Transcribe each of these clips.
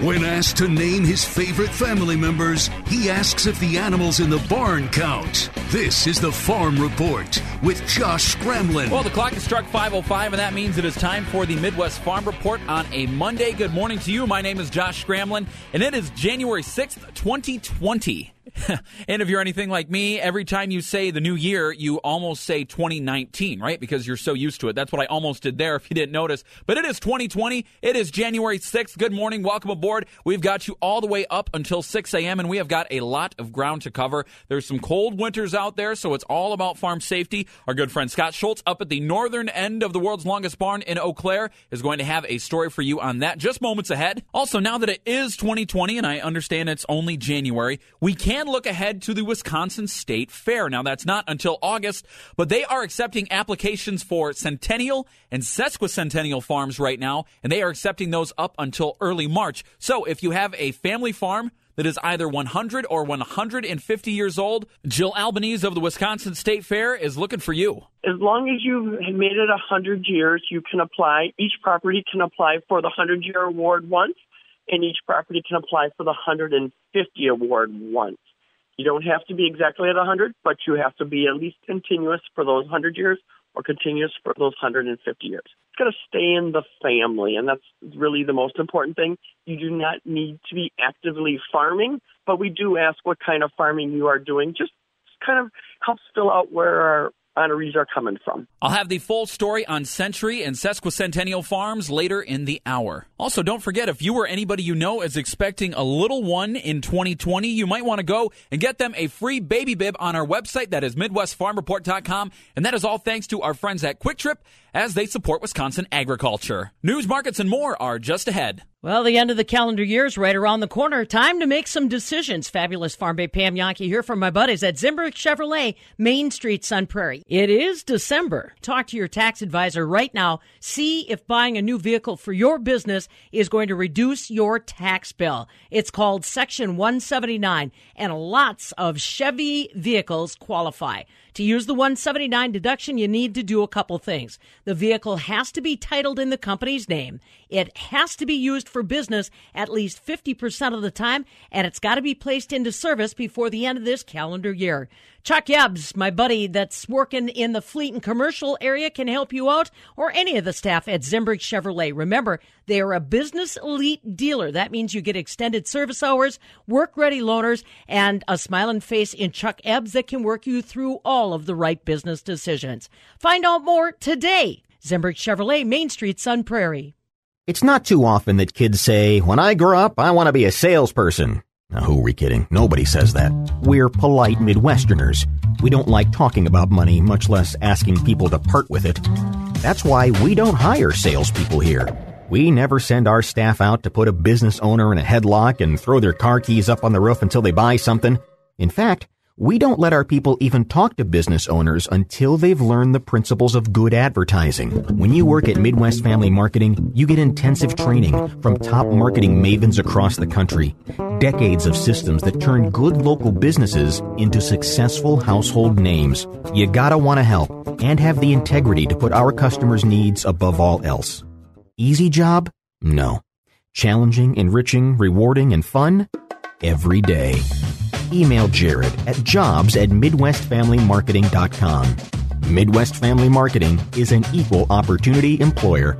When asked to name his favorite family members, he asks if the animals in the barn count. This is the Farm Report with Josh Scramlin. Well, the clock has struck 5.05, and that means it is time for the Midwest Farm Report on a Monday. Good morning to you. My name is Josh Scramlin, and it is January 6th, 2020. and if you're anything like me, every time you say the new year, you almost say 2019, right? Because you're so used to it. That's what I almost did there if you didn't notice. But it is 2020. It is January 6th. Good morning. Welcome aboard. We've got you all the way up until 6 a.m., and we have got a lot of ground to cover. There's some cold winters out there, so it's all about farm safety. Our good friend Scott Schultz up at the northern end of the world's longest barn in Eau Claire is going to have a story for you on that just moments ahead. Also, now that it is 2020, and I understand it's only January, we can look ahead to the Wisconsin State Fair. Now, that's not until August, but they are accepting applications for centennial and sesquicentennial farms right now, and they are accepting those up until early March. So, if you have a family farm, that is either 100 or 150 years old, Jill Albanese of the Wisconsin State Fair is looking for you. As long as you've made it 100 years, you can apply. Each property can apply for the 100 year award once, and each property can apply for the 150 award once. You don't have to be exactly at 100, but you have to be at least continuous for those 100 years or continuous for those 150 years. It's got to stay in the family, and that's really the most important thing. You do not need to be actively farming, but we do ask what kind of farming you are doing. Just kind of helps fill out where our honorees are coming from. I'll have the full story on Century and Sesquicentennial Farms later in the hour. Also, don't forget if you or anybody you know is expecting a little one in 2020, you might want to go and get them a free baby bib on our website. That is MidwestFarmReport.com. And that is all thanks to our friends at Kwik Trip as they support Wisconsin agriculture. News, markets, and more are just ahead. Well, the end of the calendar year is right around the corner. Time to make some decisions. Fabulous Farm Bay Pam Jahnke here from my buddies at Zimbrick Chevrolet, Main Street, Sun Prairie. It is December. Talk to your tax advisor right now. See if buying a new vehicle for your business is going to reduce your tax bill. It's called Section 179, and lots of Chevy vehicles qualify. To use the 179 deduction, you need to do a couple things. The vehicle has to be titled in the company's name. It has to be used for business at least 50% of the time, and it's got to be placed into service before the end of this calendar year. Chuck Ebbs, my buddy that's working in the fleet and commercial area, can help you out, or any of the staff at Zimbrick Chevrolet. Remember, they are a business elite dealer. That means you get extended service hours, work ready loaners, and a smiling face in Chuck Ebbs that can work you through all of the right business decisions. Find out more today. Zimbrick Chevrolet, Main Street, Sun Prairie. It's not too often that kids say, When I grow up, I want to be a salesperson. Now, who are we kidding? Nobody says that. We're polite Midwesterners. We don't like talking about money, much less asking people to part with it. That's why we don't hire salespeople here. We never send our staff out to put a business owner in a headlock and throw their car keys up on the roof until they buy something. In fact, we don't let our people even talk to business owners until they've learned the principles of good advertising. When you work at Midwest Family Marketing, you get intensive training from top marketing mavens across the country, decades of systems that turn good local businesses into successful household names. You gotta want to help and have the integrity to put our customers' needs above all else. Easy job? No. Challenging, enriching, rewarding, and fun? Every day. Email Jared at jobs at MidwestFamilyMarketing.com. Midwest Family Marketing is an equal opportunity employer.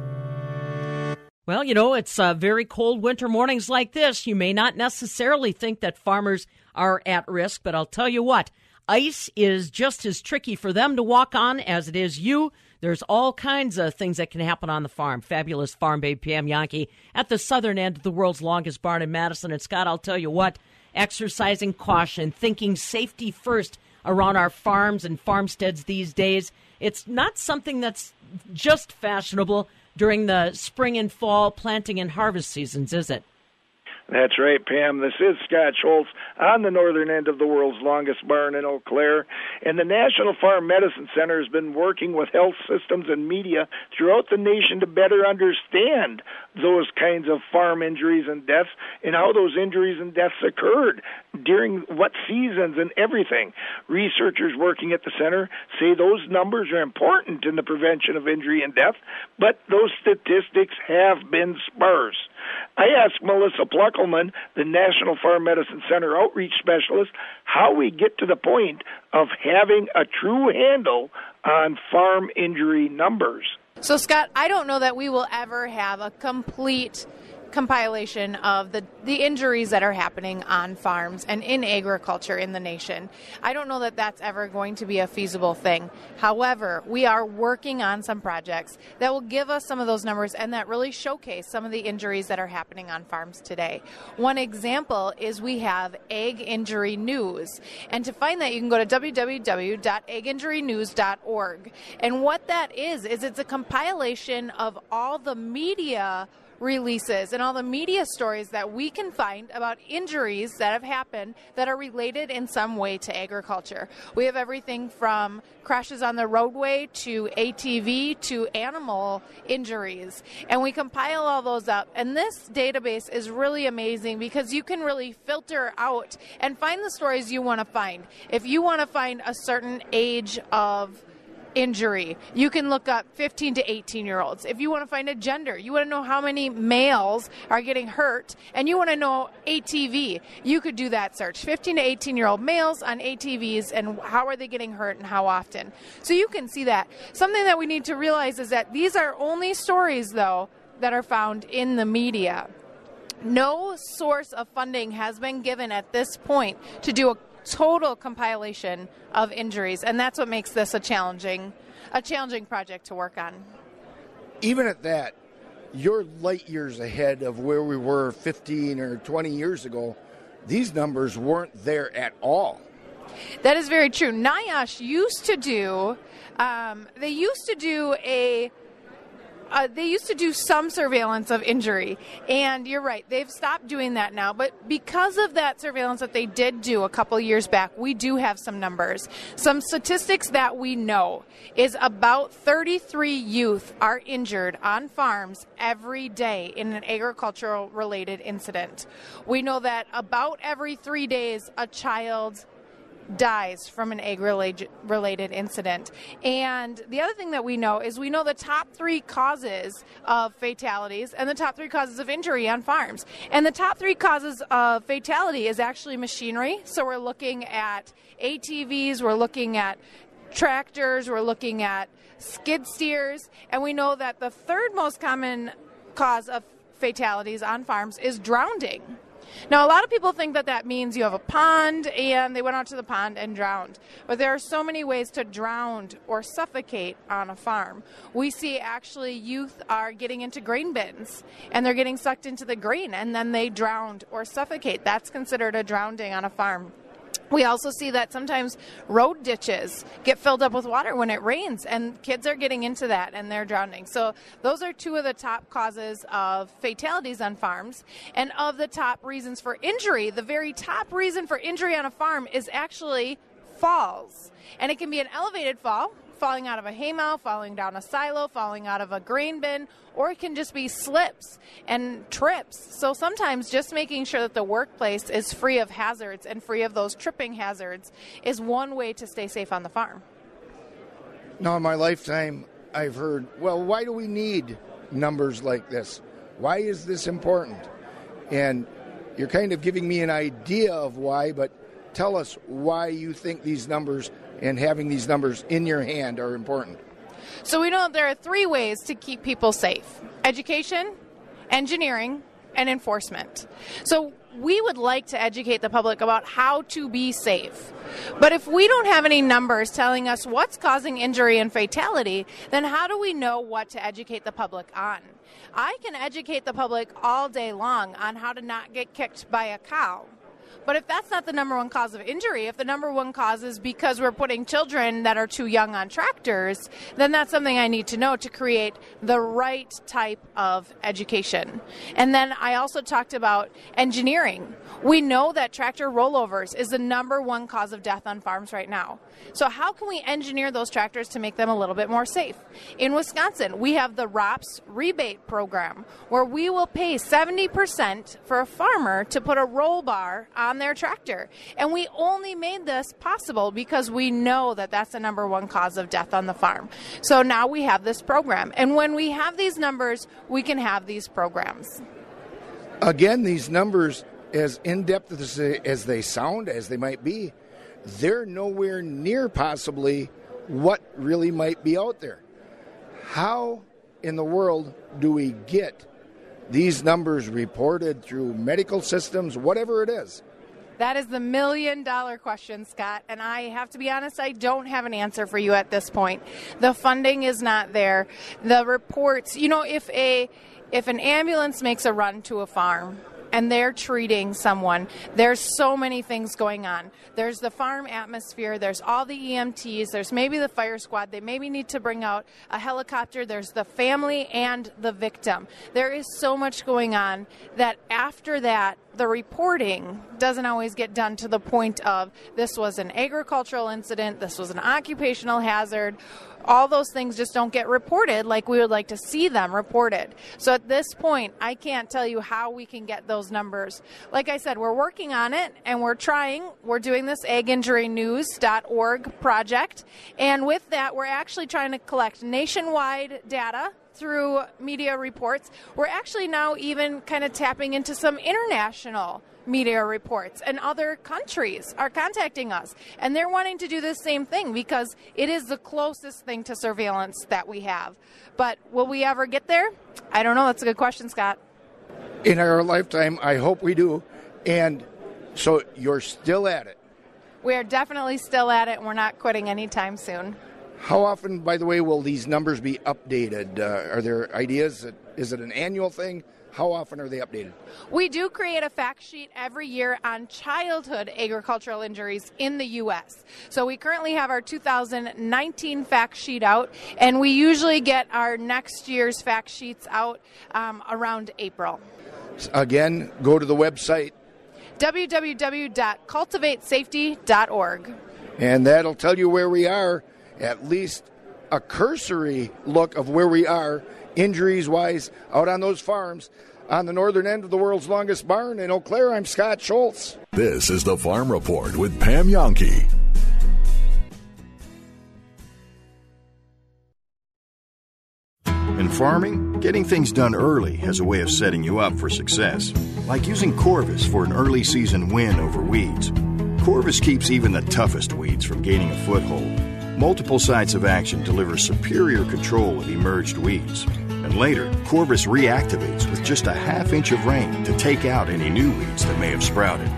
Well, you know, it's uh, very cold winter mornings like this. You may not necessarily think that farmers are at risk, but I'll tell you what, ice is just as tricky for them to walk on as it is you. There's all kinds of things that can happen on the farm. Fabulous farm babe Pam Jahnke at the southern end of the world's longest barn in Madison. And Scott, I'll tell you what, exercising caution, thinking safety first around our farms and farmsteads these days. It's not something that's just fashionable during the spring and fall planting and harvest seasons, is it? That's right, Pam. This is Scott Schultz on the northern end of the world's longest barn in Eau Claire. And the National Farm Medicine Center has been working with health systems and media throughout the nation to better understand those kinds of farm injuries and deaths and how those injuries and deaths occurred during what seasons and everything. Researchers working at the center say those numbers are important in the prevention of injury and death, but those statistics have been sparse. I asked Melissa The National Farm Medicine Center outreach specialist, how we get to the point of having a true handle on farm injury numbers. So, Scott, I don't know that we will ever have a complete compilation of the, the injuries that are happening on farms and in agriculture in the nation. I don't know that that's ever going to be a feasible thing. However, we are working on some projects that will give us some of those numbers and that really showcase some of the injuries that are happening on farms today. One example is we have Ag Injury News. And to find that, you can go to www.aginjurynews.org. And what that is, is it's a compilation of all the media releases and all the media stories that we can find about injuries that have happened that are related in some way to agriculture. We have everything from crashes on the roadway to ATV to animal injuries. And we compile all those up. And this database is really amazing because you can really filter out and find the stories you want to find. If you want to find a certain age of injury. You can look up 15 to 18 year olds. If you want to find a gender, you want to know how many males are getting hurt, and you want to know ATV, you could do that search 15 to 18 year old males on ATVs and how are they getting hurt and how often. So you can see that. Something that we need to realize is that these are only stories, though, that are found in the media. No source of funding has been given at this point to do a total compilation of injuries, and that's what makes this a challenging, a challenging project to work on. Even at that, you're light years ahead of where we were 15 or 20 years ago. These numbers weren't there at all. That is very true. NIOSH used to do, um, they used to do a uh, they used to do some surveillance of injury, and you're right, they've stopped doing that now. But because of that surveillance that they did do a couple years back, we do have some numbers. Some statistics that we know is about 33 youth are injured on farms every day in an agricultural related incident. We know that about every three days, a child dies from an ag related incident. And the other thing that we know is we know the top three causes of fatalities and the top three causes of injury on farms. And the top three causes of fatality is actually machinery. So we're looking at ATVs, we're looking at tractors, we're looking at skid steers, and we know that the third most common cause of fatalities on farms is drowning. Now, a lot of people think that that means you have a pond and they went out to the pond and drowned. But there are so many ways to drown or suffocate on a farm. We see actually youth are getting into grain bins and they're getting sucked into the grain and then they drowned or suffocate. That's considered a drowning on a farm. We also see that sometimes road ditches get filled up with water when it rains, and kids are getting into that and they're drowning. So, those are two of the top causes of fatalities on farms. And of the top reasons for injury, the very top reason for injury on a farm is actually falls. And it can be an elevated fall, falling out of a haymow, falling down a silo, falling out of a grain bin, or it can just be slips and trips. So sometimes just making sure that the workplace is free of hazards and free of those tripping hazards is one way to stay safe on the farm. Now, in my lifetime, I've heard, well, why do we need numbers like this? Why is this important? And you're kind of giving me an idea of why, but tell us why you think these numbers and having these numbers in your hand are important? So we know there are three ways to keep people safe education, engineering, and enforcement. So we would like to educate the public about how to be safe. But if we don't have any numbers telling us what's causing injury and fatality, then how do we know what to educate the public on? I can educate the public all day long on how to not get kicked by a cow. But if that's not the number one cause of injury, if the number one cause is because we're putting children that are too young on tractors, then that's something I need to know to create the right type of education. And then I also talked about engineering. We know that tractor rollovers is the number one cause of death on farms right now. So, how can we engineer those tractors to make them a little bit more safe? In Wisconsin, we have the ROPS rebate program where we will pay 70% for a farmer to put a roll bar on their tractor. And we only made this possible because we know that that's the number one cause of death on the farm. So, now we have this program. And when we have these numbers, we can have these programs. again, these numbers, as in depth as as they sound, as they might be, they're nowhere near possibly what really might be out there. How in the world do we get these numbers reported through medical systems, whatever it is? That is the million dollar question, Scott. And I have to be honest, I don't have an answer for you at this point. The funding is not there. The reports, you know, if a if an ambulance makes a run to a farm and they're treating someone. There's so many things going on. There's the farm atmosphere, there's all the EMTs, there's maybe the fire squad. They maybe need to bring out a helicopter. There's the family and the victim. There is so much going on that after that, the reporting doesn't always get done to the point of this was an agricultural incident, this was an occupational hazard. All those things just don't get reported like we would like to see them reported. So at this point, I can't tell you how we can get those numbers. Like I said, we're working on it and we're trying. We're doing this aginjurynews.org project. And with that, we're actually trying to collect nationwide data through media reports. We're actually now even kind of tapping into some international media reports and other countries are contacting us and they're wanting to do the same thing because it is the closest thing to surveillance that we have. But will we ever get there? I don't know. That's a good question scott. In our lifetime i hope we do. And so you're still at it. We are definitely still at it. And we're not quitting anytime soon. How often, by the way, will these numbers be updated? Uh, are there ideas? Is it an annual thing? How often are they updated? We do create a fact sheet every year on childhood agricultural injuries in the U.S. So we currently have our 2019 fact sheet out, and we usually get our next year's fact sheets out um, around April. Again, go to the website www.cultivatesafety.org. And that'll tell you where we are at least a cursory look of where we are injuries wise out on those farms on the northern end of the world's longest barn in Eau Claire. I'm Scott Schultz. This is the Farm Report with Pam Jahnke. In farming, getting things done early has a way of setting you up for success, like using Corvus for an early season win over weeds. Corvus keeps even the toughest weeds from gaining a foothold Multiple sites of action deliver superior control of emerged weeds. And later, Corvus reactivates with just a half inch of rain to take out any new weeds that may have sprouted.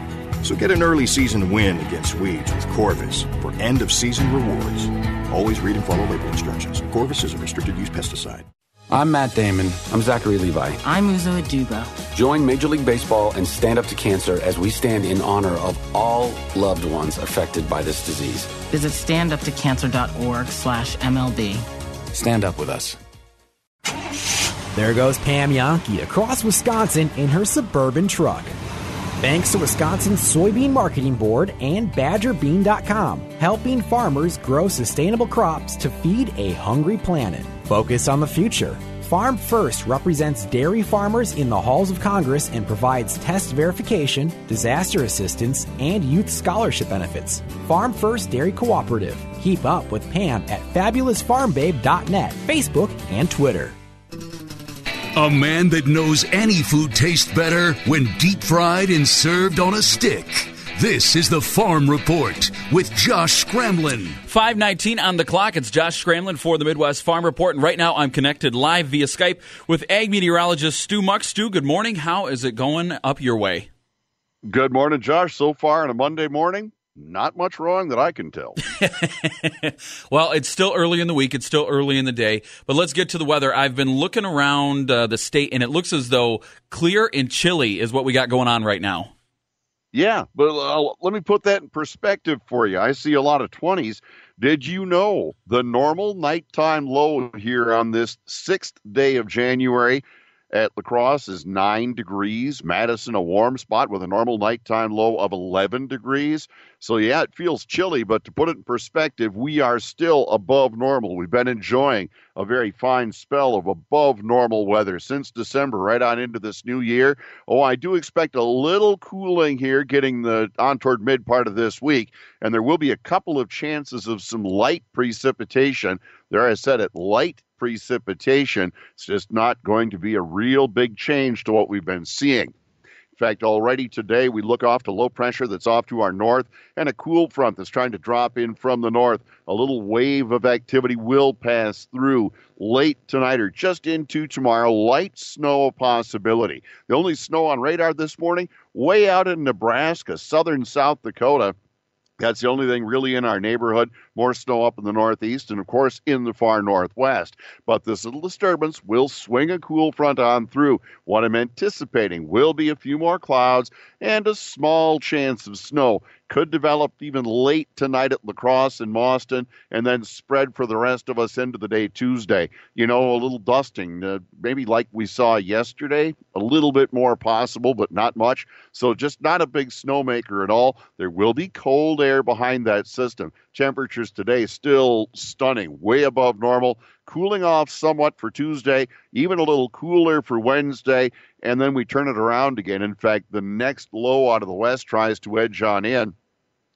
So get an early season win against weeds with Corvus for end of season rewards. Always read and follow label instructions. Corvus is a restricted use pesticide. I'm Matt Damon. I'm Zachary Levi. I'm Uzo Aduba. Join Major League Baseball and Stand Up to Cancer as we stand in honor of all loved ones affected by this disease. Visit standuptocancer.org slash MLB. Stand up with us. There goes Pam Jahnke across Wisconsin in her suburban truck. Thanks to Wisconsin's Soybean Marketing Board and BadgerBean.com, helping farmers grow sustainable crops to feed a hungry planet. Focus on the future. Farm First represents dairy farmers in the halls of Congress and provides test verification, disaster assistance, and youth scholarship benefits. Farm First Dairy Cooperative. Keep up with Pam at fabulousfarmbabe.net, Facebook, and Twitter. A man that knows any food tastes better when deep fried and served on a stick. This is the Farm Report with Josh Scramlin. 519 on the clock. It's Josh Scramlin for the Midwest Farm Report. And right now I'm connected live via Skype with ag meteorologist Stu Muck. Stu, good morning. How is it going up your way? Good morning, Josh. So far on a Monday morning, not much wrong that I can tell. well, it's still early in the week. It's still early in the day. But let's get to the weather. I've been looking around uh, the state, and it looks as though clear and chilly is what we got going on right now. Yeah, but uh, let me put that in perspective for you. I see a lot of 20s. Did you know the normal nighttime low here on this sixth day of January at La Crosse is 9 degrees. Madison, a warm spot with a normal nighttime low of 11 degrees. So, yeah, it feels chilly, but to put it in perspective, we are still above normal. We've been enjoying a very fine spell of above normal weather since December, right on into this new year. Oh, I do expect a little cooling here getting the on toward mid part of this week, and there will be a couple of chances of some light precipitation. There, I said it, light precipitation. It's just not going to be a real big change to what we've been seeing. In fact, already today we look off to low pressure that's off to our north and a cool front that's trying to drop in from the north. A little wave of activity will pass through late tonight or just into tomorrow. Light snow possibility. The only snow on radar this morning, way out in Nebraska, southern South Dakota. That's the only thing really in our neighborhood. More snow up in the northeast and, of course, in the far northwest. But this little disturbance will swing a cool front on through. What I'm anticipating will be a few more clouds and a small chance of snow could develop even late tonight at La Crosse and Mauston, and then spread for the rest of us into the day Tuesday. You know, a little dusting, uh, maybe like we saw yesterday, a little bit more possible, but not much. So just not a big snowmaker at all. There will be cold behind that system. Temperatures today still stunning, way above normal. Cooling off somewhat for Tuesday, even a little cooler for Wednesday, and then we turn it around again. In fact, the next low out of the west tries to edge on in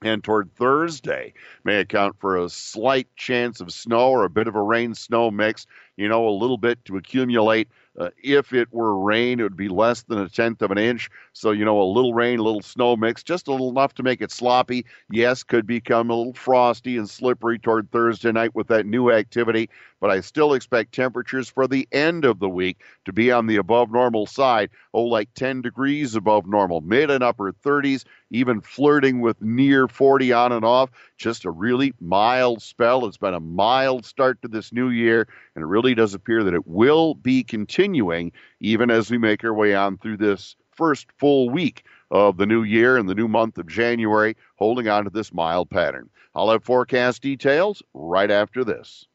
and toward Thursday may account for a slight chance of snow or a bit of a rain snow mix, you know, a little bit to accumulate uh, if it were rain, it would be less than a tenth of an inch. So, you know, a little rain, a little snow mix, just a little enough to make it sloppy. Yes, could become a little frosty and slippery toward Thursday night with that new activity, but I still expect temperatures for the end of the week to be on the above normal side. Oh, like 10 degrees above normal, mid and upper 30s, even flirting with near 40 on and off. Just a really mild spell. It's been a mild start to this new year, and it really does appear that it will be continuing even as we make our way on through this first full week of the new year and the new month of January, holding on to this mild pattern. I'll have forecast details right after this.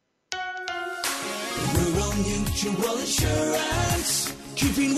Rural Mutual Insurance, keeping.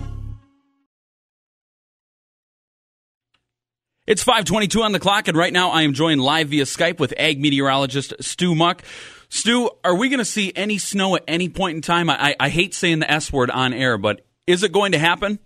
It's 522 on the clock, and right now I am joined live via Skype with ag meteorologist Stu Muck. Stu, are we going to see any snow at any point in time? I, I hate saying the S word on air, but is it going to happen?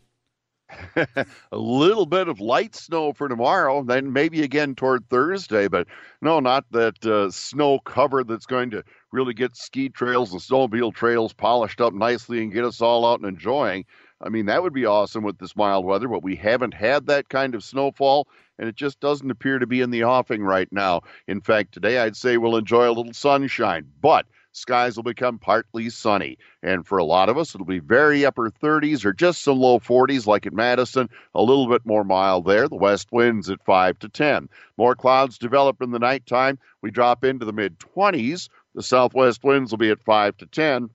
a little bit of light snow for tomorrow, then maybe again toward Thursday, but no, not that uh, snow cover that's going to really get ski trails and snowmobile trails polished up nicely and get us all out and enjoying. I mean, that would be awesome with this mild weather, but we haven't had that kind of snowfall and it just doesn't appear to be in the offing right now. In fact, today I'd say we'll enjoy a little sunshine, but skies will become partly sunny. And for a lot of us, it'll be very upper 30s or just some low 40s, like at Madison, a little bit more mild there. The west winds at 5 to 10. More clouds develop in the nighttime. We drop into the mid 20s. The southwest winds will be at 5 to 10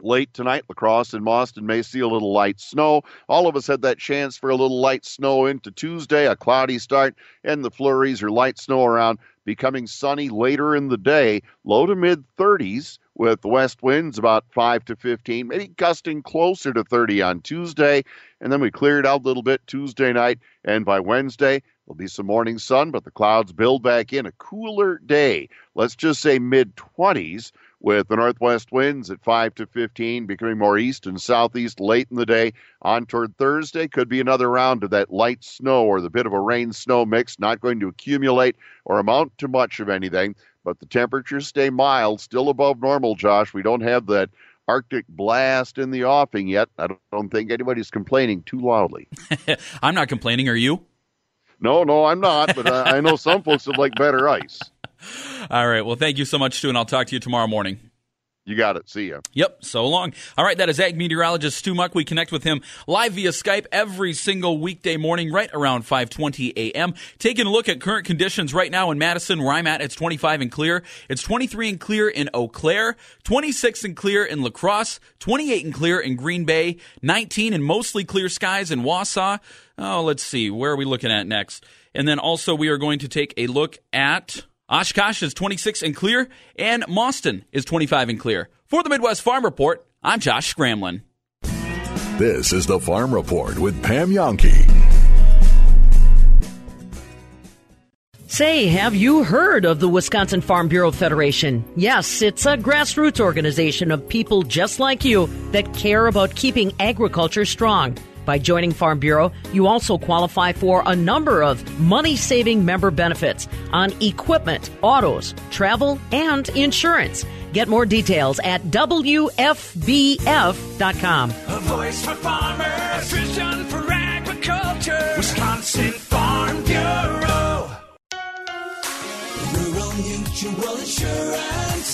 late tonight. La Crosse and Mauston may see a little light snow. All of us had that chance for a little light snow into Tuesday, a cloudy start, and the flurries or light snow around becoming sunny later in the day, low to mid 30s with west winds about 5 to 15, maybe gusting closer to 30 on Tuesday. And then we cleared out a little bit Tuesday night, and by Wednesday, There'll be some morning sun, but the clouds build back in. A cooler day, let's just say mid 20s, with the northwest winds at 5 to 15, becoming more east and southeast late in the day. On toward Thursday, could be another round of that light snow or the bit of a rain snow mix, not going to accumulate or amount to much of anything, but the temperatures stay mild, still above normal, Josh. We don't have that Arctic blast in the offing yet. I don't think anybody's complaining too loudly. I'm not complaining. Are you? No, no, I'm not, but I, I know some folks would like better ice. All right. Well, thank you so much, Stu, and I'll talk to you tomorrow morning. You got it. See ya. Yep. So long. All right. That is ag meteorologist Stu Muck. We connect with him live via Skype every single weekday morning, right around 5:20 a.m. Taking a look at current conditions right now in Madison, where I'm at. It's 25 and clear. It's 23 and clear in Eau Claire, 26 and clear in La Crosse, 28 and clear in Green Bay, 19 and mostly clear skies in Wausau. Oh, let's see. Where are we looking at next? And then also we are going to take a look at Oshkosh is 26 and clear, and Mauston is 25 and clear. For the Midwest Farm Report, I'm Josh Scramlin. This is the Farm Report with Pam Jahnke. Say, have you heard of the Wisconsin Farm Bureau Federation? Yes, it's a grassroots organization of people just like you that care about keeping agriculture strong. By joining Farm Bureau, you also qualify for a number of money saving member benefits on equipment, autos, travel, and insurance. Get more details at WFBF.com. A voice for farmers, vision for agriculture. Wisconsin Farm Bureau. Rural Mutual Insurance,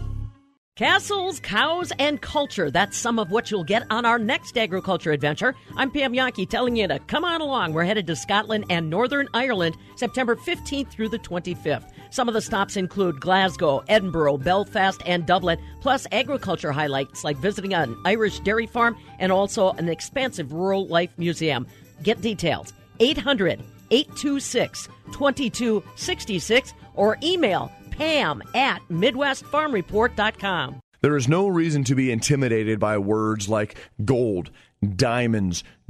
Castles, cows, and culture. That's some of what you'll get on our next agriculture adventure. I'm Pam Jahnke telling you to come on along. We're headed to Scotland and Northern Ireland September 15th through the 25th. Some of the stops include Glasgow, Edinburgh, Belfast, and Dublin, plus agriculture highlights like visiting an Irish dairy farm and also an expansive rural life museum. Get details 800 826 2266 or email pam at midwestfarmreport.com. There is no reason to be intimidated by words like gold, diamonds,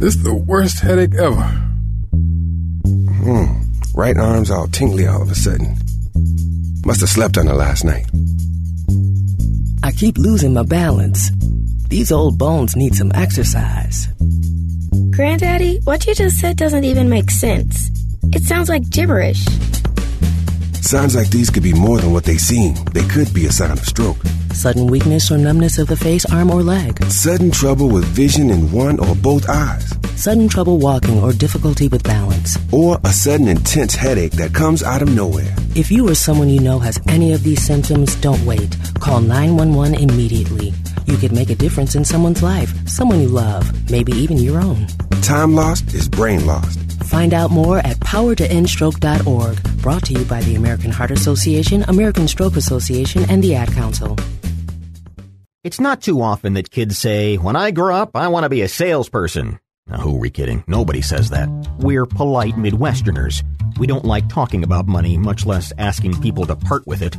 This is the worst headache ever. Hmm. Right arm's all tingly all of a sudden. Must have slept on it last night. I keep losing my balance. These old bones need some exercise. Granddaddy, what you just said doesn't even make sense. It sounds like gibberish. Sounds like these could be more than what they seem. They could be a sign of stroke. Sudden weakness or numbness of the face, arm, or leg. Sudden trouble with vision in one or both eyes. Sudden trouble walking or difficulty with balance. Or a sudden intense headache that comes out of nowhere. If you or someone you know has any of these symptoms, don't wait. Call 911 immediately. You could make a difference in someone's life, someone you love, maybe even your own. Time lost is brain lost. Find out more at powertoendstroke.org. Brought to you by the American Heart Association, American Stroke Association, and the Ad Council. It's not too often that kids say, When I grow up, I want to be a salesperson. Now, who are we kidding? Nobody says that. We're polite Midwesterners. We don't like talking about money, much less asking people to part with it.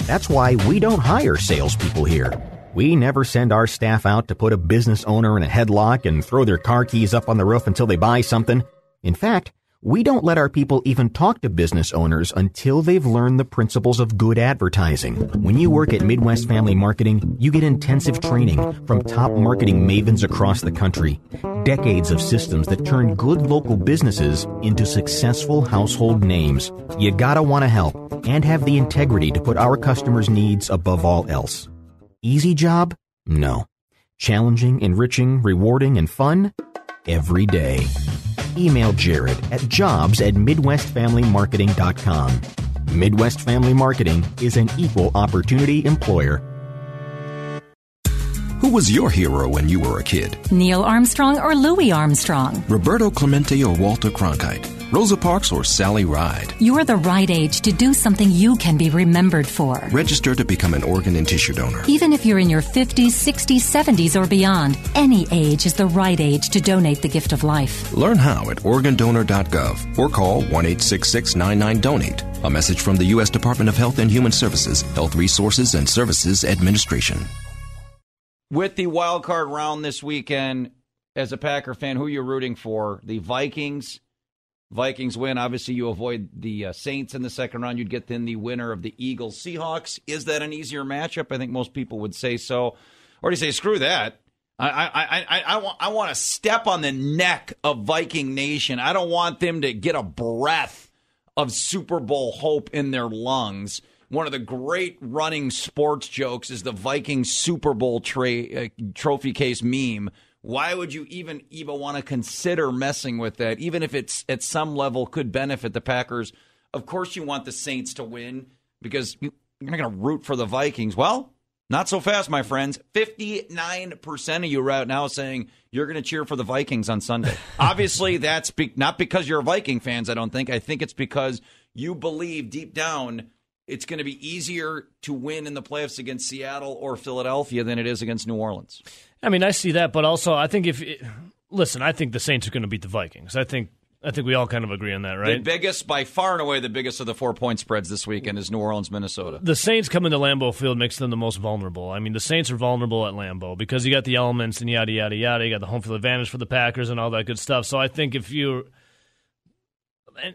That's why we don't hire salespeople here. We never send our staff out to put a business owner in a headlock and throw their car keys up on the roof until they buy something. In fact, we don't let our people even talk to business owners until they've learned the principles of good advertising. When you work at Midwest Family Marketing, you get intensive training from top marketing mavens across the country, decades of systems that turn good local businesses into successful household names. You gotta want to help and have the integrity to put our customers' needs above all else. Easy job? No. Challenging, enriching, rewarding, and fun? Every day. Email Jared at jobs at MidwestFamilyMarketing.com. Midwest Family Marketing is an equal opportunity employer. Who was your hero when you were a kid? Neil Armstrong or Louis Armstrong? Roberto Clemente or Walter Cronkite? Rosa Parks, or Sally Ride. You're the right age to do something you can be remembered for. Register to become an organ and tissue donor. Even if you're in your 50s, 60s, 70s, or beyond, any age is the right age to donate the gift of life. Learn how at organdonor.gov or call 1 866 99Donate. A message from the U.S. Department of Health and Human Services, Health Resources and Services Administration. With the wild card round this weekend, as a Packer fan, who are you're rooting for? The Vikings. Vikings win. Obviously, you avoid the uh, Saints in the second round. You'd get then the winner of the Eagles Seahawks. Is that an easier matchup? I think most people would say so. Or do you say screw that? I I I I, want I want to step on the neck of Viking Nation. I don't want them to get a breath of Super Bowl hope in their lungs. One of the great running sports jokes is the Viking Super Bowl tra- uh, trophy case meme. Why would you even even want to consider messing with that, even if it's at some level could benefit the Packers? Of course, you want the Saints to win because you, you're not going to root for the Vikings. Well, not so fast, my friends. 59% of you right now saying you're going to cheer for the Vikings on Sunday. Obviously, that's be- not because you're Viking fans, I don't think. I think it's because you believe deep down it's going to be easier to win in the playoffs against Seattle or Philadelphia than it is against New Orleans. I mean, I see that, but also I think if listen, I think the Saints are going to beat the Vikings. I think I think we all kind of agree on that, right? The biggest, by far and away, the biggest of the four point spreads this weekend is New Orleans, Minnesota. The Saints coming to Lambeau Field makes them the most vulnerable. I mean, the Saints are vulnerable at Lambeau because you got the elements and yada yada yada. You got the home field advantage for the Packers and all that good stuff. So I think if you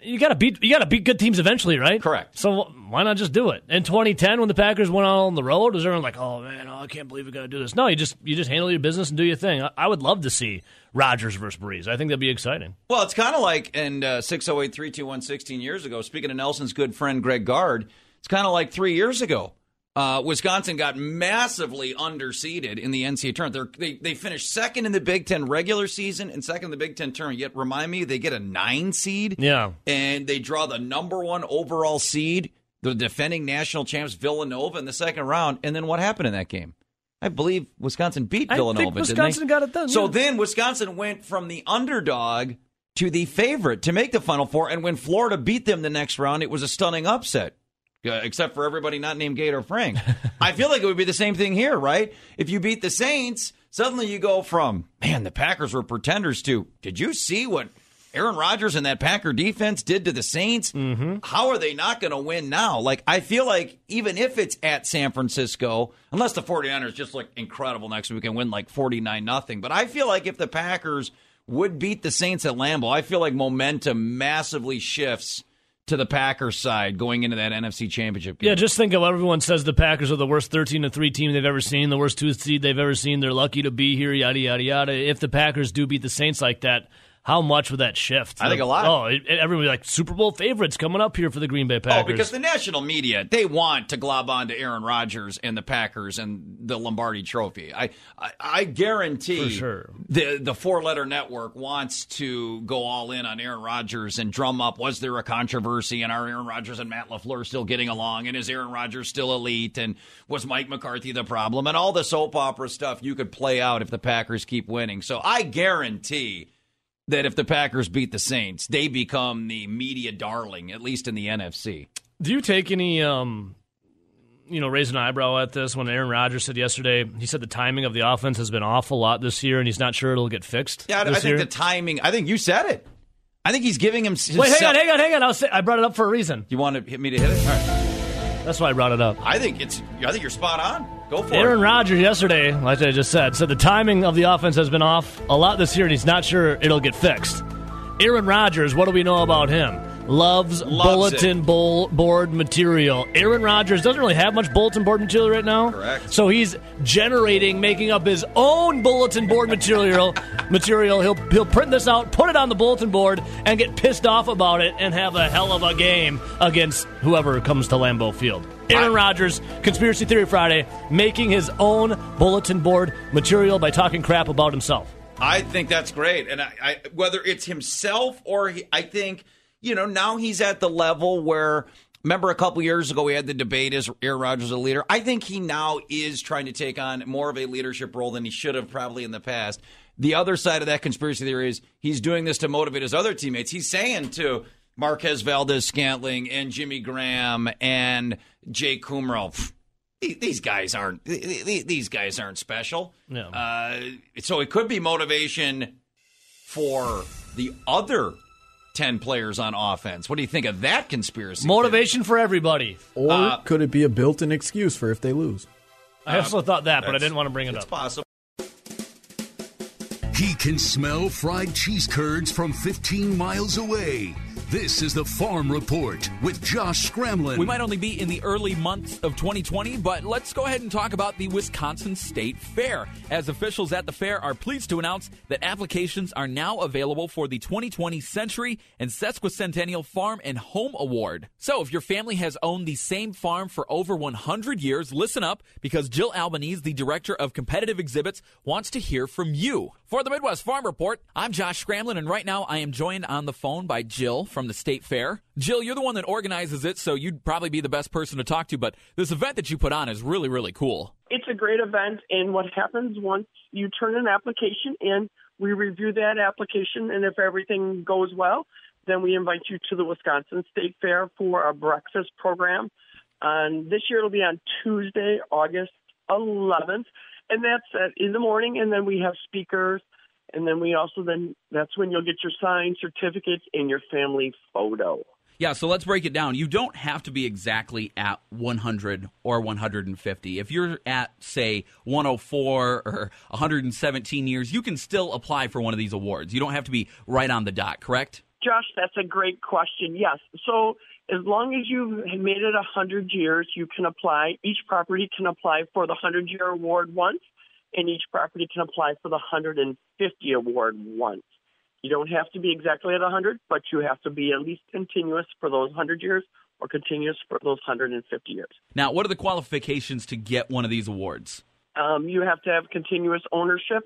you got to beat you got to beat good teams eventually, right? Correct. So why not just do it? In 2010, when the Packers went out on the road, was everyone like, "Oh man, oh, I can't believe we got to do this"? No, you just you just handle your business and do your thing. I, I would love to see Rodgers versus Brees. I think that'd be exciting. Well, it's kind of like in uh, 608 321 16 years ago. Speaking of Nelson's good friend Greg Gard, it's kind of like three years ago. Uh, Wisconsin got massively underseeded in the NCAA tournament. They're, they they finished second in the Big Ten regular season and second in the Big Ten tournament. Yet, remind me, they get a nine seed. Yeah, and they draw the number one overall seed, the defending national champs Villanova in the second round. And then what happened in that game? I believe Wisconsin beat I Villanova. think Wisconsin got it done. So yeah. then Wisconsin went from the underdog to the favorite to make the Final Four. And when Florida beat them the next round, it was a stunning upset. Uh, except for everybody not named Gator Frank. I feel like it would be the same thing here, right? If you beat the Saints, suddenly you go from, man, the Packers were pretenders to, did you see what Aaron Rodgers and that Packer defense did to the Saints? Mm-hmm. How are they not going to win now? Like, I feel like even if it's at San Francisco, unless the 49ers just look incredible next week and win like 49 nothing, but I feel like if the Packers would beat the Saints at Lambeau, I feel like momentum massively shifts to the Packers side going into that NFC Championship game. Yeah, just think of everyone says the Packers are the worst 13 to 3 team they've ever seen, the worst two seed they've ever seen. They're lucky to be here, yada, yada, yada. If the Packers do beat the Saints like that, how much would that shift? I think a lot. Oh, it, everybody like Super Bowl favorites coming up here for the Green Bay oh, Packers. Oh, because the national media they want to glob on to Aaron Rodgers and the Packers and the Lombardi Trophy. I I, I guarantee For sure. the the four letter network wants to go all in on Aaron Rodgers and drum up. Was there a controversy? And are Aaron Rodgers and Matt LaFleur still getting along? And is Aaron Rodgers still elite? And was Mike McCarthy the problem? And all the soap opera stuff you could play out if the Packers keep winning. So I guarantee that if the Packers beat the Saints, they become the media darling, at least in the NFC. Do you take any, um, you know, raise an eyebrow at this when Aaron Rodgers said yesterday? He said the timing of the offense has been off a lot this year, and he's not sure it'll get fixed. Yeah, I, I think year? the timing. I think you said it. I think he's giving him. Wait, hang on, hang on, hang on. Say, I brought it up for a reason. You want to hit me to hit it? All right. That's why I brought it up. I think it's. I think you're spot on. Go for Aaron it. Rodgers yesterday, like I just said, said the timing of the offense has been off a lot this year, and he's not sure it'll get fixed. Aaron Rodgers, what do we know about him? Loves, Loves bulletin bull, board material. Aaron Rodgers doesn't really have much bulletin board material right now. Correct. So he's generating, making up his own bulletin board material. material. He'll he'll print this out, put it on the bulletin board, and get pissed off about it, and have a hell of a game against whoever comes to Lambeau Field. Aaron Rodgers, Conspiracy Theory Friday, making his own bulletin board material by talking crap about himself. I think that's great, and I, I whether it's himself or he, I think you know now he's at the level where Remember a couple years ago we had the debate is Aaron Rodgers a leader? I think he now is trying to take on more of a leadership role than he should have probably in the past. The other side of that conspiracy theory is he's doing this to motivate his other teammates. He's saying to Marquez Valdes-Scantling and Jimmy Graham and Jake Kumerow, these guys aren't these guys aren't special. No. Uh, so it could be motivation for the other 10 players on offense. What do you think of that conspiracy? Motivation for everybody. Or Uh, could it be a built-in excuse for if they lose? I also thought that, but I didn't want to bring it it's up. possible. He can smell fried cheese curds from 15 miles away. This is the Farm Report with Josh Scramlin. We might only be in the early months of 2020, but let's go ahead and talk about the Wisconsin State Fair. As officials at the fair are pleased to announce that applications are now available for the 2020 Century and Sesquicentennial Farm and Home Award. So if your family has owned the same farm for over 100 years, listen up because Jill Albanese, the director of competitive exhibits, wants to hear from you. For the Midwest Farm Report, I'm Josh Scramlin, and right now I am joined on the phone by Jill from the State Fair. Jill, you're the one that organizes it, so you'd probably be the best person to talk to, but this event that you put on is really, really cool. It's a great event, and what happens once you turn an application in, we review that application, and if everything goes well, then we invite you to the Wisconsin State Fair for a breakfast program. And this year it'll be on Tuesday, August 11th, and that's at, in the morning. And then we have speakers, and then we also then that's when you'll get your signed certificates and your family photo. Yeah, so let's break it down. You don't have to be exactly at 100 or 150. If you're at, say, 104 or 117 years, you can still apply for one of these awards. You don't have to be right on the dot, correct? Josh, that's a great question. Yes. So as long as you've made it 100 years, you can apply. Each property can apply for the 100 year award once, and each property can apply for the 150 award once. You don't have to be exactly at 100, but you have to be at least continuous for those 100 years or continuous for those 150 years. Now, what are the qualifications to get one of these awards? Um, you have to have continuous ownership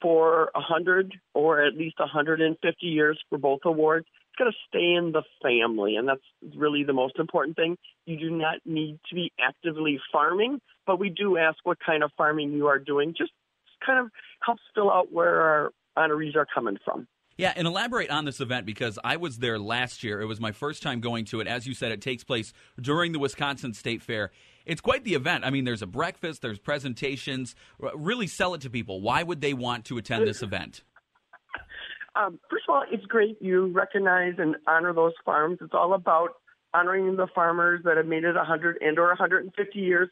for 100 or at least 150 years for both awards. It's to stay in the family, and that's really the most important thing. You do not need to be actively farming, but we do ask what kind of farming you are doing. Just kind of helps fill out where our honorees are coming from. Yeah, and elaborate on this event because I was there last year. It was my first time going to it. As you said, it takes place during the Wisconsin State Fair. It's quite the event. I mean, there's a breakfast, there's presentations. Really sell it to people. Why would they want to attend this event? Um, first of all, it's great you recognize and honor those farms. It's all about honoring the farmers that have made it 100 and or 150 years.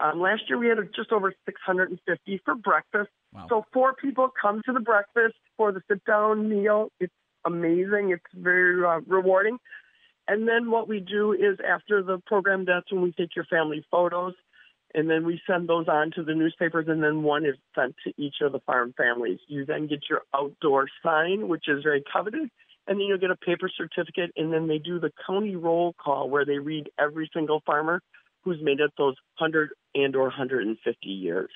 Um, last year we had just over 650 for breakfast. So four people come to the breakfast for the sit down meal. It's amazing. It's very uh, rewarding. And then what we do is after the program, that's when we take your family photos, and then we send those on to the newspapers, and then one is sent to each of the farm families. You then get your outdoor sign, which is very coveted, and then you'll get a paper certificate, and then they do the county roll call where they read every single farmer who's made it those 100 and or 150 years.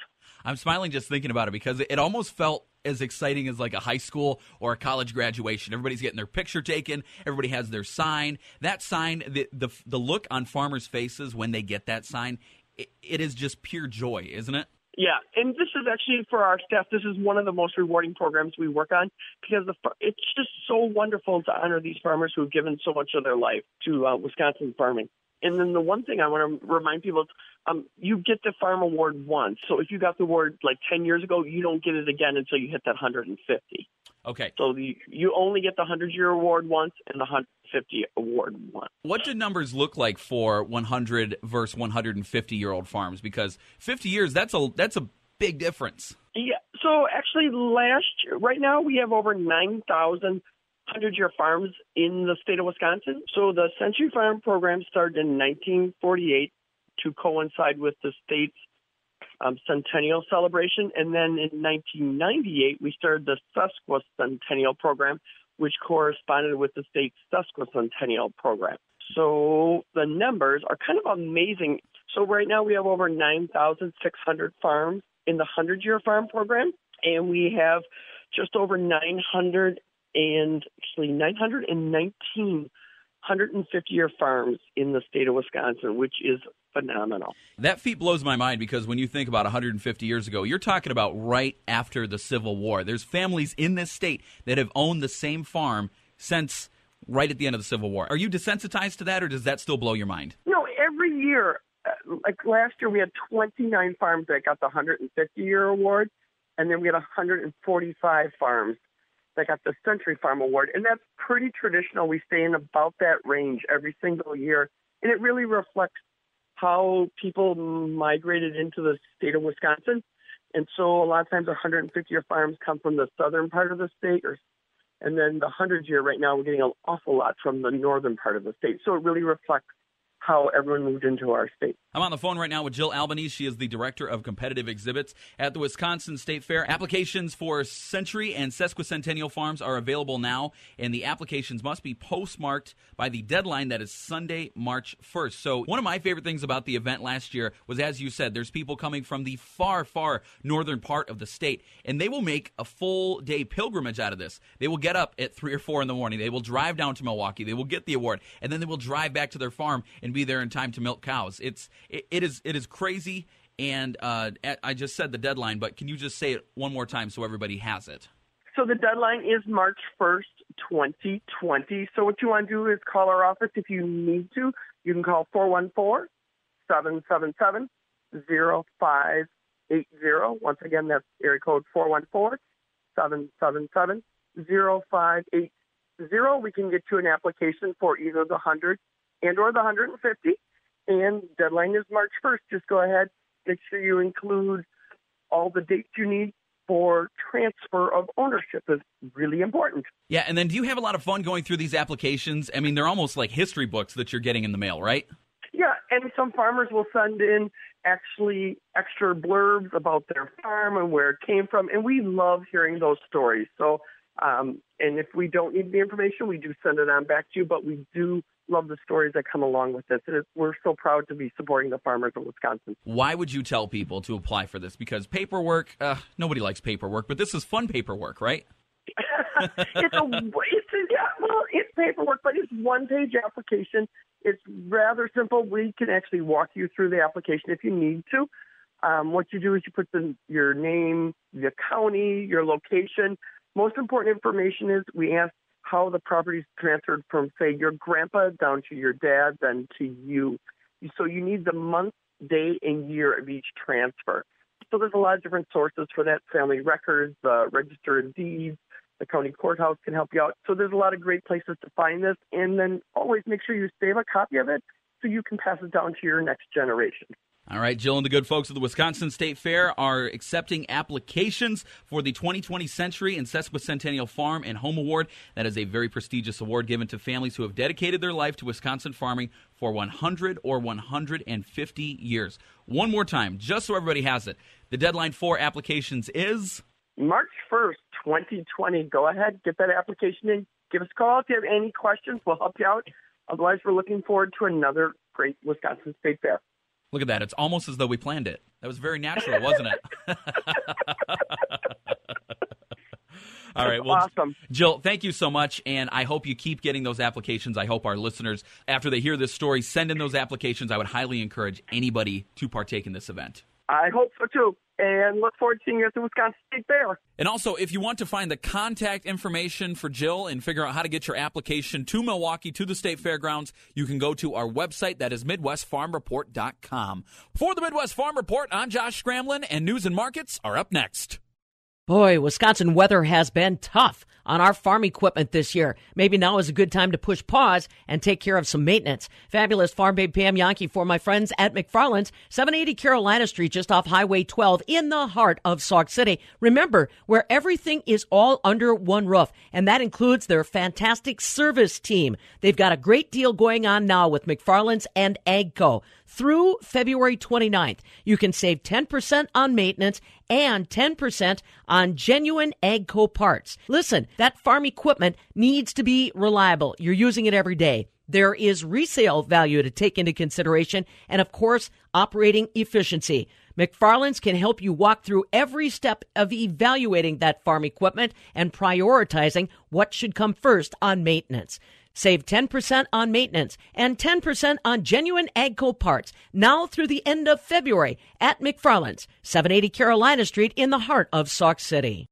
I'm smiling just thinking about it because it almost felt as exciting as like a high school or a college graduation. Everybody's getting their picture taken. Everybody has their sign. That sign, the the, the look on farmers' faces when they get that sign, it, is just pure joy, isn't it? Yeah, and this is actually for our staff. This is one of the most rewarding programs we work on because the, it's just so wonderful to honor these farmers who've given so much of their life to uh, Wisconsin farming. And then the one thing I want to remind people um, you get the farm award once. So if you got the award like 10 years ago, you don't get it again until you hit that 150. Okay. So the, you only get the 100 year award once and the 150 award once. What do numbers look like for 100 versus 150 year old farms? Because 50 years, that's a that's a big difference. Yeah. So actually, last year, right now we have over 9,000 hundred year farms in the state of Wisconsin. So the Century Farm program started in 1948 to coincide with the state's um, centennial celebration. And then in 1998, we started the Sesquicentennial program, which corresponded with the state's sesquicentennial program. So the numbers are kind of amazing. So right now we have over 9,600 farms in the 100 year farm program, and we have just over 900 and actually 919 150 year farms in the state of Wisconsin, which is phenomenal. That feat blows my mind because when you think about 150 years ago, you're talking about right after the Civil War. There's families in this state that have owned the same farm since right at the end of the Civil War. Are you desensitized to that, or does that still blow your mind? No, every year, uh, like last year, we had 29 farms that got the 150 year award, and then we had 145 farms that got the Century Farm Award, and that's pretty traditional. We stay in about that range every single year, and it really reflects how people migrated into the state of Wisconsin. And so a lot of times, our 150 year farms come from the southern part of the state, or and then the 100 year right now, we're getting an awful lot from the northern part of the state. So it really reflects how everyone moved into our state. I'm on the phone right now with Jill Albanese. She is the director of competitive exhibits at the Wisconsin State Fair. Applications for Century and Sesquicentennial Farms are available now, and the applications must be postmarked by the deadline that is Sunday, March 1st. So, one of my favorite things about the event last year was, as you said, there's people coming from the far, far northern part of the state, and they will make a full day pilgrimage out of this. They will get up at 3 or 4 in the morning, they will drive down to Milwaukee, they will get the award, and then they will drive back to their farm and be there in time to milk cows. It's it, it is it is crazy, and uh, I just said the deadline, but can you just say it one more time so everybody has it? So the deadline is March 1st, 2020. So what you want to do is call our office if you need to. You can call 414 777 0580. Once again, that's area code 414 777 0580. We can get you an application for either the 100 and or the 150. And deadline is March 1st. Just go ahead, make sure you include all the dates you need for transfer of ownership is really important. Yeah, and then do you have a lot of fun going through these applications? I mean, they're almost like history books that you're getting in the mail, right? Yeah, and some farmers will send in actually extra blurbs about their farm and where it came from, and we love hearing those stories. So, um, and if we don't need the information, we do send it on back to you, but we do love the stories that come along with this. We're so proud to be supporting the farmers of Wisconsin. Why would you tell people to apply for this? Because paperwork, uh, nobody likes paperwork, but this is fun paperwork, right? it's a, it's a, yeah, well, it's paperwork, but it's one page application. It's rather simple. We can actually walk you through the application if you need to. Um, what you do is you put the, your name, the county, your location. Most important information is we ask how the property is transferred from, say, your grandpa down to your dad, then to you. So you need the month, day, and year of each transfer. So there's a lot of different sources for that family records, the register of deeds, the county courthouse can help you out. So there's a lot of great places to find this. And then always make sure you save a copy of it so you can pass it down to your next generation. All right, Jill and the good folks of the Wisconsin State Fair are accepting applications for the 2020 Century and Sesquicentennial Farm and Home Award. That is a very prestigious award given to families who have dedicated their life to Wisconsin farming for 100 or 150 years. One more time, just so everybody has it. The deadline for applications is March 1st, 2020. Go ahead, get that application in. Give us a call if you have any questions. We'll help you out. Otherwise, we're looking forward to another great Wisconsin State Fair. Look at that. It's almost as though we planned it. That was very natural, wasn't it? All right. Well, awesome. Jill, thank you so much. And I hope you keep getting those applications. I hope our listeners, after they hear this story, send in those applications. I would highly encourage anybody to partake in this event. I hope so too. And look forward to seeing you at the Wisconsin State Fair. And also, if you want to find the contact information for Jill and figure out how to get your application to Milwaukee to the State Fairgrounds, you can go to our website. That is MidwestFarmReport.com. For the Midwest Farm Report, I'm Josh Scramlin, and news and markets are up next. Boy, Wisconsin weather has been tough on our farm equipment this year. Maybe now is a good time to push pause and take care of some maintenance. Fabulous farm babe Pam Jahnke for my friends at McFarland's, 780 Carolina Street, just off Highway 12 in the heart of Sauk City. Remember, where everything is all under one roof, and that includes their fantastic service team. They've got a great deal going on now with McFarland's and AGCO. Through February 29th, you can save 10% on maintenance and 10% on genuine AGCO parts. Listen, that farm equipment needs to be reliable. You're using it every day. There is resale value to take into consideration and, of course, operating efficiency. McFarland's can help you walk through every step of evaluating that farm equipment and prioritizing what should come first on maintenance. Save 10% on maintenance and 10% on genuine AGCO parts now through the end of February at McFarland's, 780 Carolina Street in the heart of Sauk City.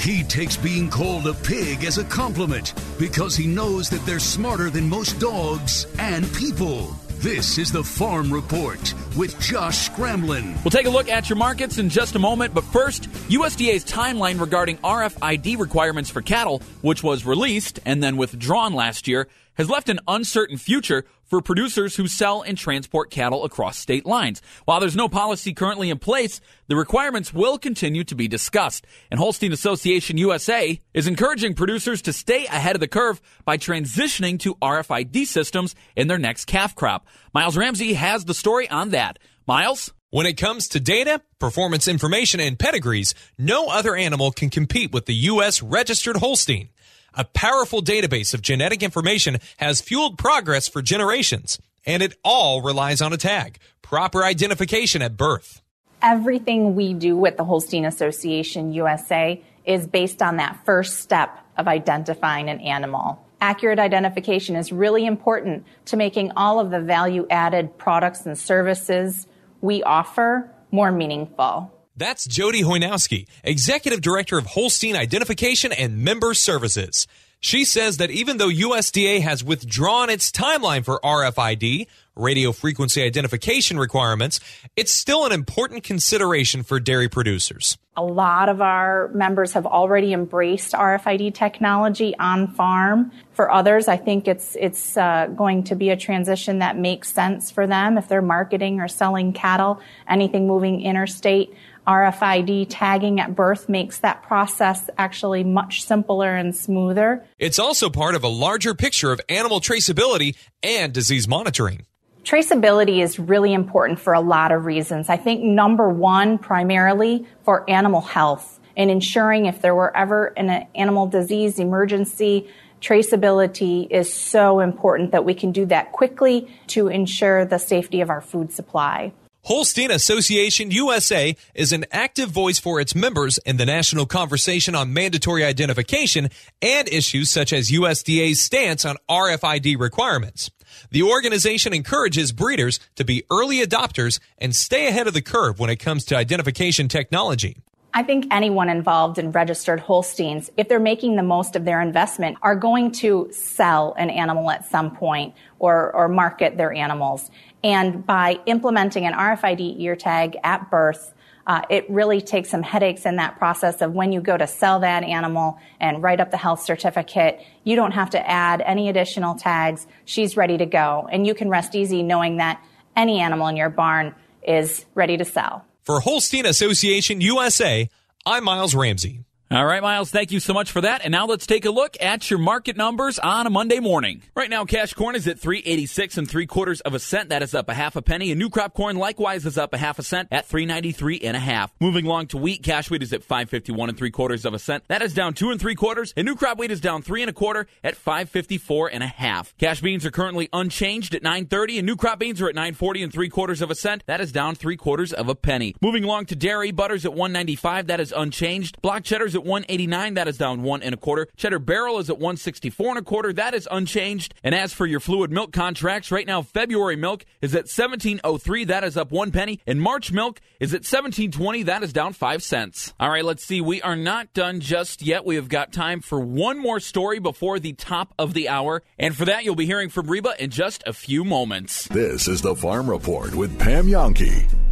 He takes being called a pig as a compliment because he knows that they're smarter than most dogs and people. This is the Farm Report with Josh Scramlin. We'll take a look at your markets in just a moment, but first, USDA's timeline regarding RFID requirements for cattle, which was released and then withdrawn last year, has left an uncertain future for producers who sell and transport cattle across state lines. While there's no policy currently in place, the requirements will continue to be discussed. And Holstein Association USA is encouraging producers to stay ahead of the curve by transitioning to RFID systems in their next calf crop. Miles Ramsey has the story on that. Miles? When it comes to data, performance information, and pedigrees, no other animal can compete with the U.S. registered Holstein. A powerful database of genetic information has fueled progress for generations, and it all relies on a tag, proper identification at birth. Everything we do with the Holstein Association USA is based on that first step of identifying an animal. Accurate identification is really important to making all of the value added products and services we offer more meaningful. That's Jody Hoynowski, Executive Director of Holstein Identification and Member Services. She says that even though USDA has withdrawn its timeline for RFID, radio frequency identification requirements, it's still an important consideration for dairy producers. A lot of our members have already embraced RFID technology on farm. For others, I think it's it's uh, going to be a transition that makes sense for them if they're marketing or selling cattle, anything moving interstate. RFID tagging at birth makes that process actually much simpler and smoother. It's also part of a larger picture of animal traceability and disease monitoring. Traceability is really important for a lot of reasons. I think number one, primarily for animal health and ensuring if there were ever an animal disease emergency, traceability is so important that we can do that quickly to ensure the safety of our food supply. Holstein Association USA is an active voice for its members in the national conversation on mandatory identification and issues such as USDA's stance on RFID requirements. The organization encourages breeders to be early adopters and stay ahead of the curve when it comes to identification technology. I think anyone involved in registered Holsteins, if they're making the most of their investment, are going to sell an animal at some point or, or market their animals. And by implementing an RFID ear tag at birth, uh, it really takes some headaches in that process of when you go to sell that animal and write up the health certificate. You don't have to add any additional tags. She's ready to go. And you can rest easy knowing that any animal in your barn is ready to sell. For Holstein Association USA, I'm Miles Ramsey. All right, Miles, thank you so much for that. And now let's take a look at your market numbers on a Monday morning. Right now, cash corn is at 386 and three quarters of a cent. That is up a half a penny. And new crop corn likewise is up a half a cent at 393 and a half. Moving along to wheat, cash wheat is at 551 and three quarters of a cent. That is down two and three quarters. And new crop wheat is down three and a quarter at 554 and a half. Cash beans are currently unchanged at 930 and new crop beans are at 940 and three quarters of a cent. That is down three quarters of a penny. Moving along to dairy, butters at 195. That is unchanged. Block cheddars at 189. That is down one and a quarter. Cheddar barrel is at 164 and a quarter. That is unchanged. And as for your fluid milk contracts, right now February milk is at 1703. That is up one penny. And March milk is at 1720. That is down five cents. All right, let's see. We are not done just yet. We have got time for one more story before the top of the hour. And for that, you'll be hearing from Reba in just a few moments. This is the Farm Report with Pam Jahnke.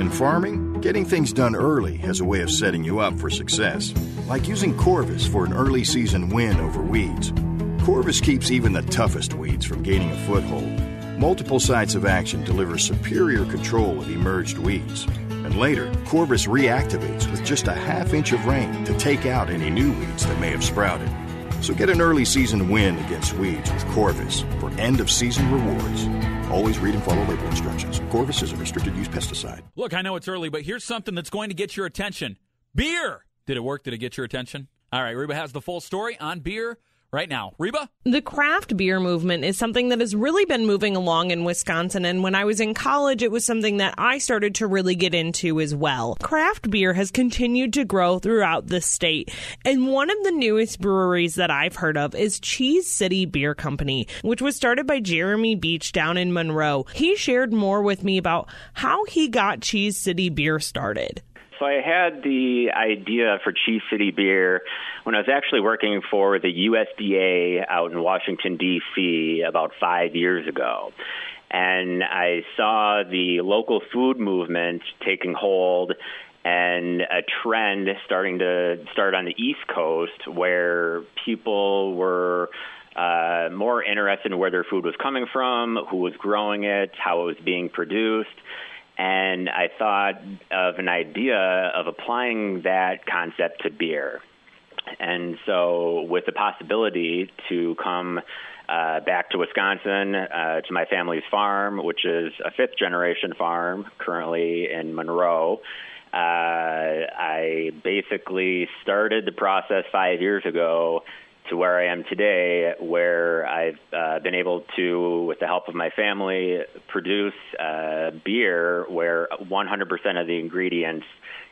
In farming, getting things done early has a way of setting you up for success, like using Corvus for an early season win over weeds. Corvus keeps even the toughest weeds from gaining a foothold. Multiple sites of action deliver superior control of emerged weeds. And later, Corvus reactivates with just a half inch of rain to take out any new weeds that may have sprouted. So get an early season win against weeds with Corvus for end of season rewards. Always read and follow label instructions. Corvus is a restricted use pesticide. Look, I know it's early, but here's something that's going to get your attention beer. Did it work? Did it get your attention? All right, Reba has the full story on beer right now. Reba? The craft beer movement is something that has really been moving along in Wisconsin. And when I was in college, it was something that I started to really get into as well. Craft beer has continued to grow throughout the state. And one of the newest breweries that I've heard of is Cheese City Beer Company, which was started by Jeremy Beach down in Monroe. He shared more with me about how he got Cheese City Beer started. So I had the idea for Cheese City Beer when I was actually working for the USDA out in Washington, D.C. about five years ago. And I saw the local food movement taking hold and a trend starting to start on the East Coast where people were uh, more interested in where their food was coming from, who was growing it, how it was being produced and I thought of an idea of applying that concept to beer. And so, with the possibility to come uh, back to Wisconsin uh, to my family's farm, which is a fifth generation farm currently in Monroe, uh, I basically started the process five years ago to where I am today, where I've uh, been able to, with the help of my family, produce uh, beer where 100% of the ingredients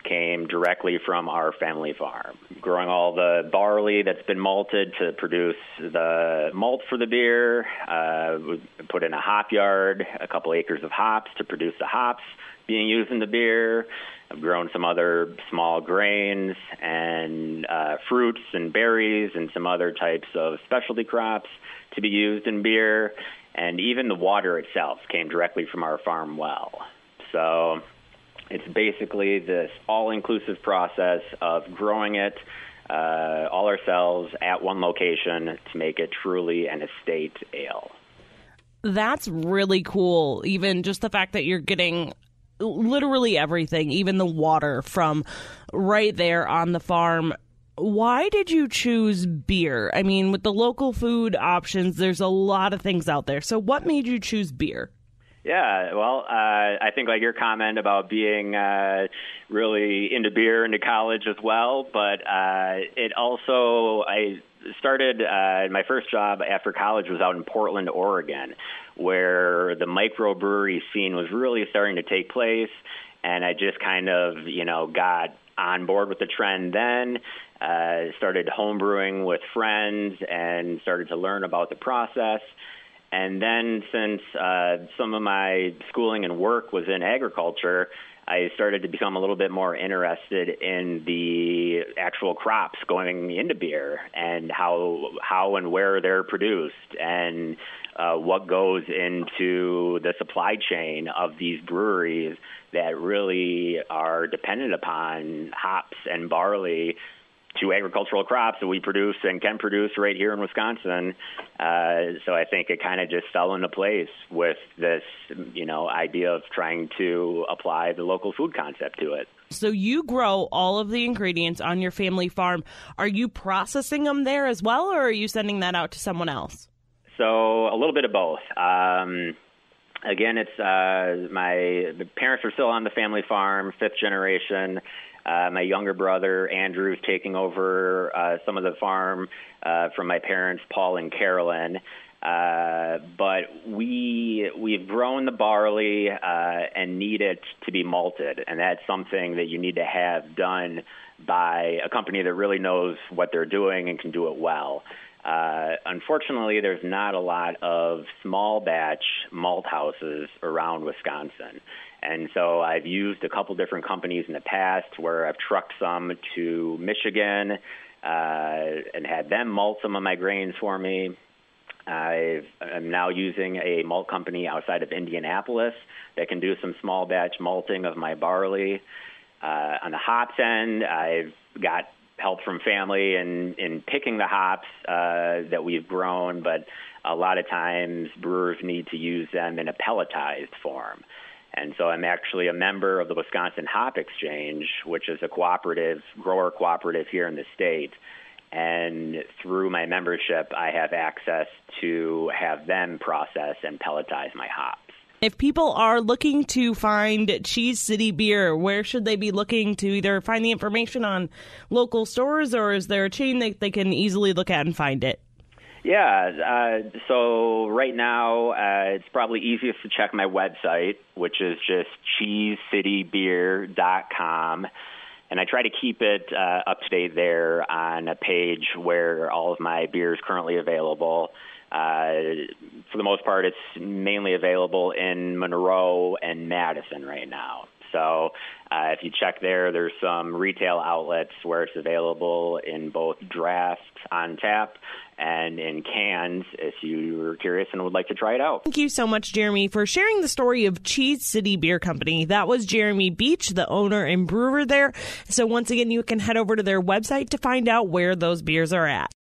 came directly from our family farm. Growing all the barley that's been malted to produce the malt for the beer, uh, we put in a hop yard, a couple acres of hops to produce the hops being used in the beer. I've grown some other small grains and uh, fruits and berries and some other types of specialty crops to be used in beer. And even the water itself came directly from our farm well. So it's basically this all inclusive process of growing it uh, all ourselves at one location to make it truly an estate ale. That's really cool. Even just the fact that you're getting literally everything, even the water from right there on the farm. Why did you choose beer? I mean, with the local food options, there's a lot of things out there. So, what made you choose beer? Yeah, well, uh, I think like your comment about being uh, really into beer into college as well, but uh, it also I started uh, my first job after college was out in Portland, Oregon, where the microbrewery scene was really starting to take place, and I just kind of you know got on board with the trend then. Uh, started homebrewing with friends and started to learn about the process. And then, since uh, some of my schooling and work was in agriculture, I started to become a little bit more interested in the actual crops going into beer and how how and where they're produced and uh, what goes into the supply chain of these breweries that really are dependent upon hops and barley to agricultural crops that we produce and can produce right here in Wisconsin. Uh, so I think it kind of just fell into place with this, you know, idea of trying to apply the local food concept to it. So you grow all of the ingredients on your family farm. Are you processing them there as well, or are you sending that out to someone else? So a little bit of both. Um, again, it's uh, my parents are still on the family farm, fifth generation. Uh, my younger brother Andrew is taking over uh, some of the farm uh, from my parents, Paul and Carolyn. Uh, but we we've grown the barley uh, and need it to be malted, and that's something that you need to have done by a company that really knows what they're doing and can do it well. Uh, unfortunately, there's not a lot of small batch malt houses around Wisconsin. And so I've used a couple different companies in the past where I've trucked some to Michigan uh, and had them malt some of my grains for me. i am now using a malt company outside of Indianapolis that can do some small batch malting of my barley. Uh, on the hops end, I've got help from family in, in picking the hops uh, that we've grown, but a lot of times brewers need to use them in a pelletized form. And so I'm actually a member of the Wisconsin Hop Exchange, which is a cooperative, grower cooperative here in the state. And through my membership, I have access to have them process and pelletize my hops. If people are looking to find Cheese City beer, where should they be looking to either find the information on local stores or is there a chain that they can easily look at and find it? Yeah, uh, so right now uh, it's probably easiest to check my website, which is just cheesecitybeer.com. And I try to keep it uh, up to date there on a page where all of my beer is currently available. Uh, for the most part, it's mainly available in Monroe and Madison right now. So uh, if you check there, there's some retail outlets where it's available in both draft on tap and in cans if you're curious and would like to try it out. Thank you so much, Jeremy, for sharing the story of Cheese City Beer Company. That was Jeremy Beach, the owner and brewer there. So once again, you can head over to their website to find out where those beers are at.